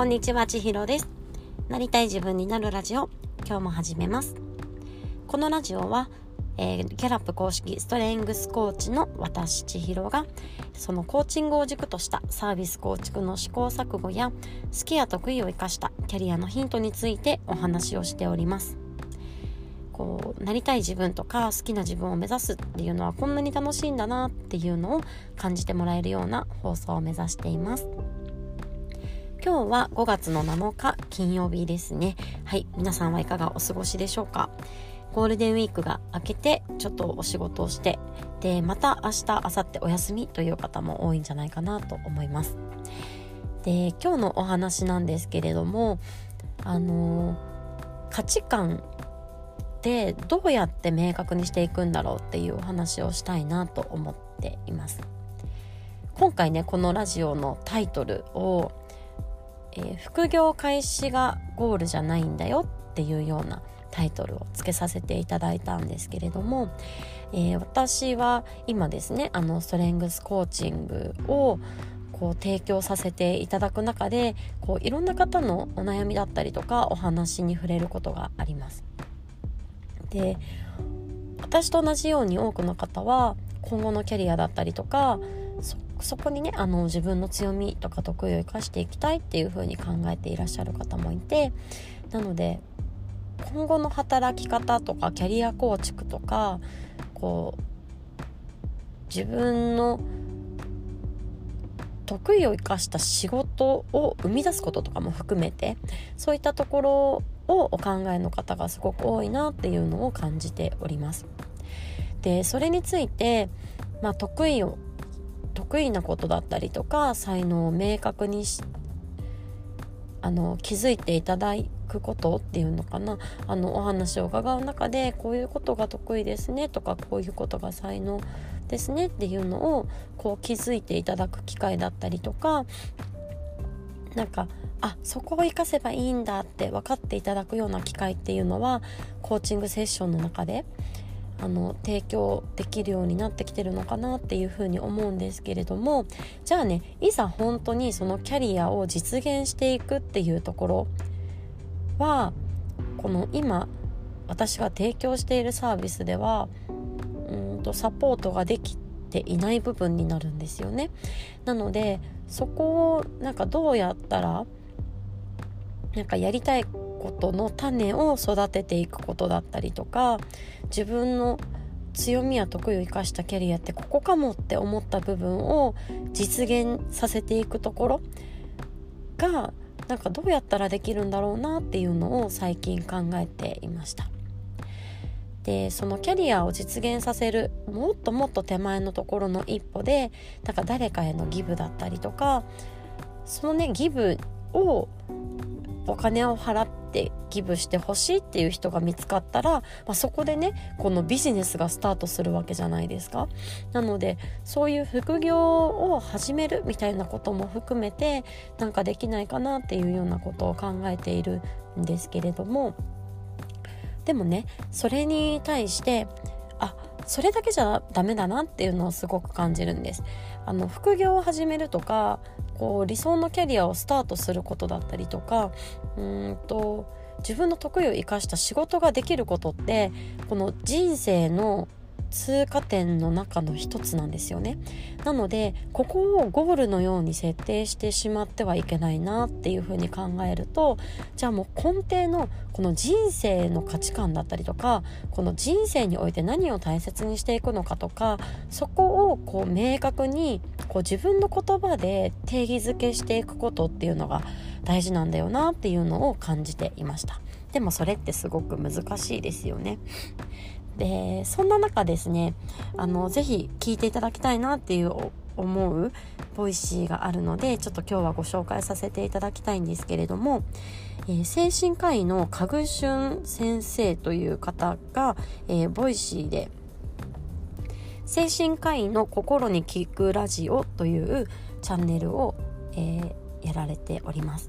こんにちは、ちひろです。なりたい自分になるラジオ、今日も始めます。このラジオは、えー、ギャラップ公式ストレングスコーチの私千尋がそのコーチングを軸としたサービス構築の試行錯誤や好きや得意を生かしたキャリアのヒントについてお話をしておりますこうなりたい自分とか好きな自分を目指すっていうのはこんなに楽しいんだなっていうのを感じてもらえるような放送を目指しています今日は5月の7日金曜日ですね。はい皆さんはいかがお過ごしでしょうか？ゴールデンウィークが明けてちょっとお仕事をしてでまた明日明後日お休みという方も多いんじゃないかなと思います。で今日のお話なんですけれどもあの価値観っどうやって明確にしていくんだろうっていうお話をしたいなと思っています。今回ねこのラジオのタイトルを、えー、副業開始がゴールじゃないんだよっていうようなタイトルをつけさせていただいたんですけれども、えー、私は今ですねあのストレングスコーチングをこう提供させていただく中でこういろんな方のお悩みだったりとかお話に触れることがあります。で私と同じように多くの方は今後のキャリアだったりとかそそこにねあの自分の強みとか得意を生かしていきたいっていう風に考えていらっしゃる方もいてなので今後の働き方とかキャリア構築とかこう自分の得意を生かした仕事を生み出すこととかも含めてそういったところをお考えの方がすごく多いなっていうのを感じております。でそれについて、まあ、得意を得意なことだったりとか才能を明確にしあの気づいていただくことっていうのかな。あのお話を伺う中でこういうことが得意ですねとかこういうことが才能ですねっていうのをこう気づいていただく機会だったりとかなんかあそこを活かせばいいんだって分かっていただくような機会っていうのはコーチングセッションの中であの提供できるようになってきてるのかなっていうふうに思うんですけれどもじゃあねいざ本当にそのキャリアを実現していくっていうところはこの今私が提供しているサービスではうんとサポートができていない部分になるんですよね。なのでそこをなんかどうやったらなんかやりたいことの種を育てていくことだったりとか自分の強みや得意を生かしたキャリアってここかもって思った部分を実現させていくところがなんかどうやったらできるんだろうなっていうのを最近考えていました。でそのキャリアを実現させるもっともっと手前のところの一歩でなんか誰かへのギブだったりとかそのねギブをお金を払ってギブしてほしいっていう人が見つかったら、まあ、そこでねこのビジネスがスタートするわけじゃないですか。なのでそういう副業を始めるみたいなことも含めてなんかできないかなっていうようなことを考えているんですけれども。でもねそれに対してあそれだけじゃダメだなっていうのをすごく感じるんです。あの副業を始めるとかこう理想のキャリアをスタートすることだったりとかうんと自分の得意を生かした仕事ができることってこの人生の通過点の中の一つなんですよね。なのでここをゴールのように設定してしまってはいけないなっていうふうに考えるとじゃあもう根底のこの人生の価値観だったりとかこの人生において何を大切にしていくのかとかそこをこう明確にこう自分の言葉で定義づけしていくことっていうのが大事なんだよなっていうのを感じていました。でもそれってすごく難しいですよね。でそんな中ですねあのぜひ聞いていただきたいなっていう思う Voicy があるのでちょっと今日はご紹介させていただきたいんですけれども、えー、精神科医の家具俊先生という方が、えー、 Voicy で精神科医の心に聞くラジオというチャンネルを、えー、やられております。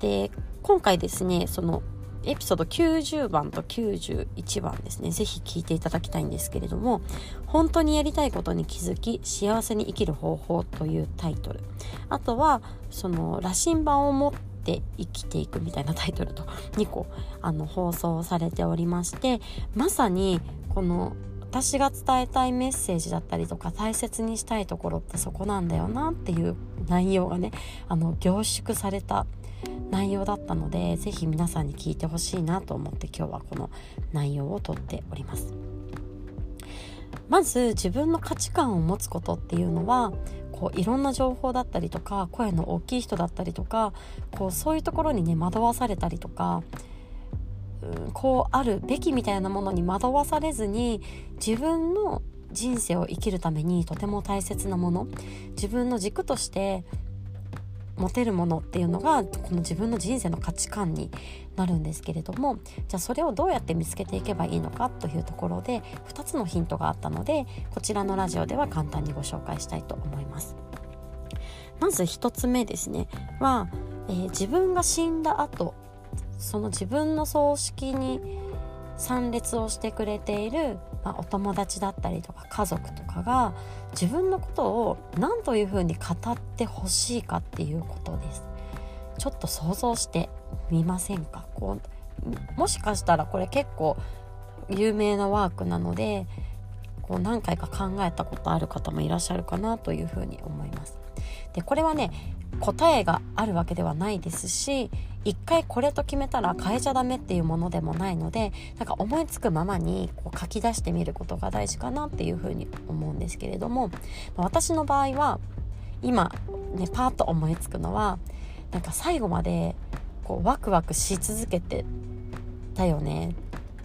で今回ですねそのエピソード90番と91番ですね。是非聞いていただきたいんですけれども「本当にやりたいことに気づき幸せに生きる方法」というタイトル。あとはその羅針盤を持って生きていくみたいなタイトルと2個あの放送されておりましてまさにこの私が伝えたいメッセージだったりとか大切にしたいところってそこなんだよなっていう内容がねあの凝縮された内容だったので是非皆さんに聞いてほしいなと思って今日はこの内容をとっております。まず自分の価値観を持つことっていうのはこういろんな情報だったりとか声の大きい人だったりとかこうそういうところにね惑わされたりとかこうあるべきみたいなものに惑わされずに自分の人生を生きるためにとても大切なもの自分の軸として持てるものっていうのがこの自分の人生の価値観になるんですけれどもじゃあそれをどうやって見つけていけばいいのかというところで2つのヒントがあったのでこちらのラジオでは簡単にご紹介したいと思います。まず1つ目ですねは、えー、自分が死んだ後その自分の葬式に参列をしてくれている、まあ、お友達だったりとか家族とかが自分のことを何というふうに語ってほしいかっていうことです。ちょっと想像してみませんか？こうもしかしたらこれ結構有名なワークなのでこう何回か考えたことある方もいらっしゃるかなというふうに思います。でこれはね答えがあるわけではないですし一回これと決めたら変えちゃダメっていうものでもないのでなんか思いつくままにこう書き出してみることが大事かなっていうふうに思うんですけれども私の場合は今ねパーッと思いつくのはなんか最後までこうワクワクし続けてたよね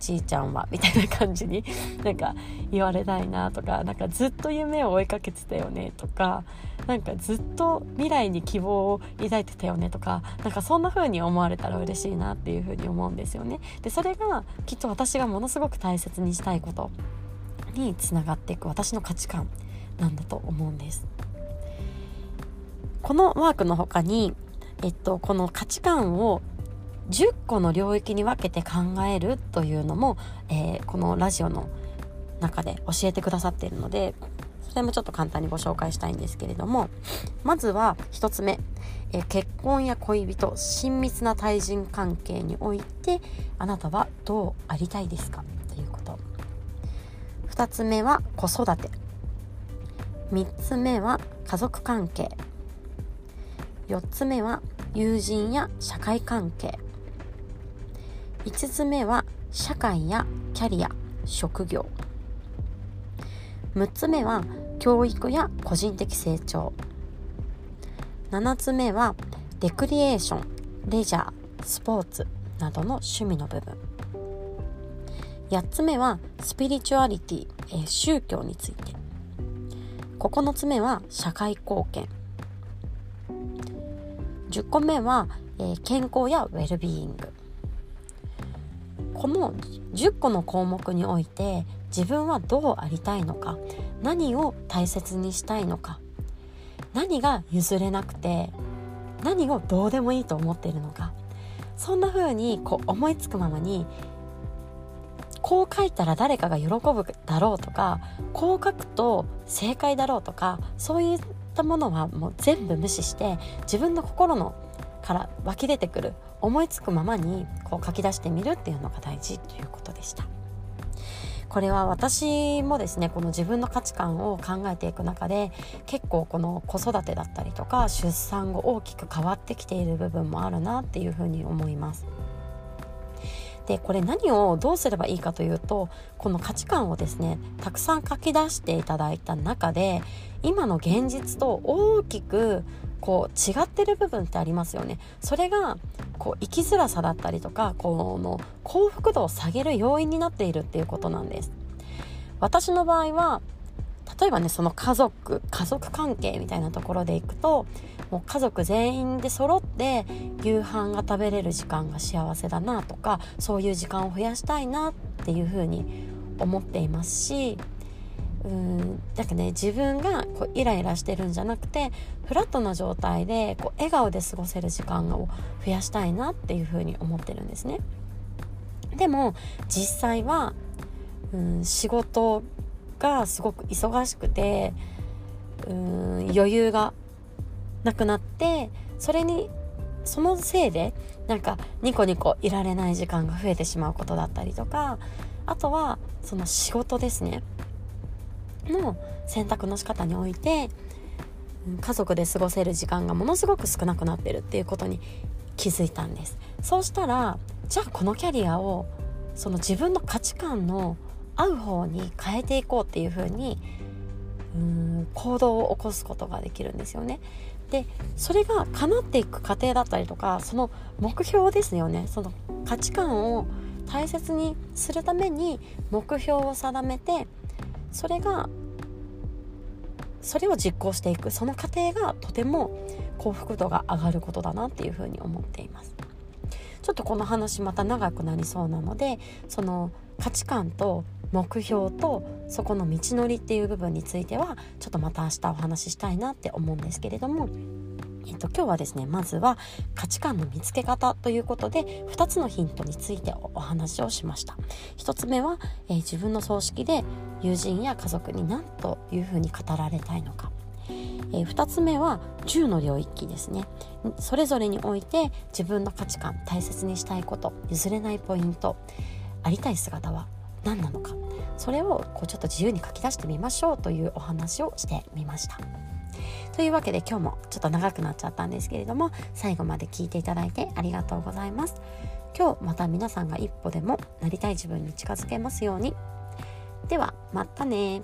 ちーちゃんはみたいな感じに なんか言われたいなとかなんかずっと夢を追いかけてたよねとかなんかずっと未来に希望を抱いてたよねとかなんかそんな風に思われたら嬉しいなっていう風に思うんですよね。でそれがきっと私がものすごく大切にしたいことにつながっていく私の価値観なんだと思うんです。このワークの他にえっと、この価値観を10個の領域に分けて考えるというのも、えー、このラジオの中で教えてくださっているのでそれもちょっと簡単にご紹介したいんですけれどもまずは1つ目、えー、結婚や恋人親密な対人関係においてあなたはどうありたいですか？ということ。2つ目は子育て。3つ目は家族関係。4つ目は友人や社会関係。5つ目は社会やキャリア職業。6つ目は教育や個人的成長。7つ目はレクリエーションレジャースポーツなどの趣味の部分。8つ目はスピリチュアリティ、えー、宗教について。9つ目は社会貢献。10個目は、えー、健康やウェルビーイング。この10個の項目において自分はどうありたいのか何を大切にしたいのか何が譲れなくて何をどうでもいいと思っているのかそんな風にこう思いつくままにこう書いたら誰かが喜ぶだろうとかこう書くと正解だろうとかそういったものはもう全部無視して自分の心のから湧き出てくる思いつくままにこう書き出してみるっていうのが大事ということでした。これは私もですねこの自分の価値観を考えていく中で結構この子育てだったりとか出産後大きく変わってきている部分もあるなっていうふうに思います。でこれ何をどうすればいいかというとこの価値観をですねたくさん書き出していただいた中で今の現実と大きくこう違ってる部分ってありますよね。それがこう生きづらさだったりとかこの幸福度を下げる要因になっているっていうことなんです。私の場合は例えばねその家族家族関係みたいなところでいくともう家族全員で揃って夕飯が食べれる時間が幸せだなとかそういう時間を増やしたいなっていうふうに思っていますしうんだからね自分がこうイライラしてるんじゃなくてフラットな状態でこう笑顔で過ごせる時間を増やしたいなっていうふうに思ってるんですね。でも実際は、うん、仕事がすごく忙しくてうん余裕がなくなってそれにそのせいでなんかニコニコいられない時間が増えてしまうことだったりとかあとはその仕事ですねの選択の仕方において家族で過ごせる時間がものすごく少なくなってるっていうことに気づいたんですそうしたらじゃあこのキャリアをその自分の価値観の合う方に変えていこうっていう風にうん行動を起こすことができるんですよね。でそれが叶っていく過程だったりとかその目標ですよね。その価値観を大切にするために目標を定めてそれがそれを実行していく。その過程がとても幸福度が上がることだなっていうふうに思っています。ちょっとこの話また長くなりそうなのでその価値観と目標とそこの道のりっていう部分についてはちょっとまた明日お話ししたいなって思うんですけれどもえっと、今日はですねまずは価値観の見つけ方ということで2つのヒントについてお話をしました。1つ目は、えー、自分の葬式で友人や家族に何というふうに語られたいのか、えー、2つ目は10の領域ですね。それぞれにおいて自分の価値観大切にしたいこと譲れないポイントありたい姿は何なのか。それをこうちょっと自由に書き出してみましょうというお話をしてみました。というわけで今日もちょっと長くなっちゃったんですけれども最後まで聞いていただいてありがとうございます。今日また皆さんが一歩でもなりたい自分に近づけますように。ではまたね。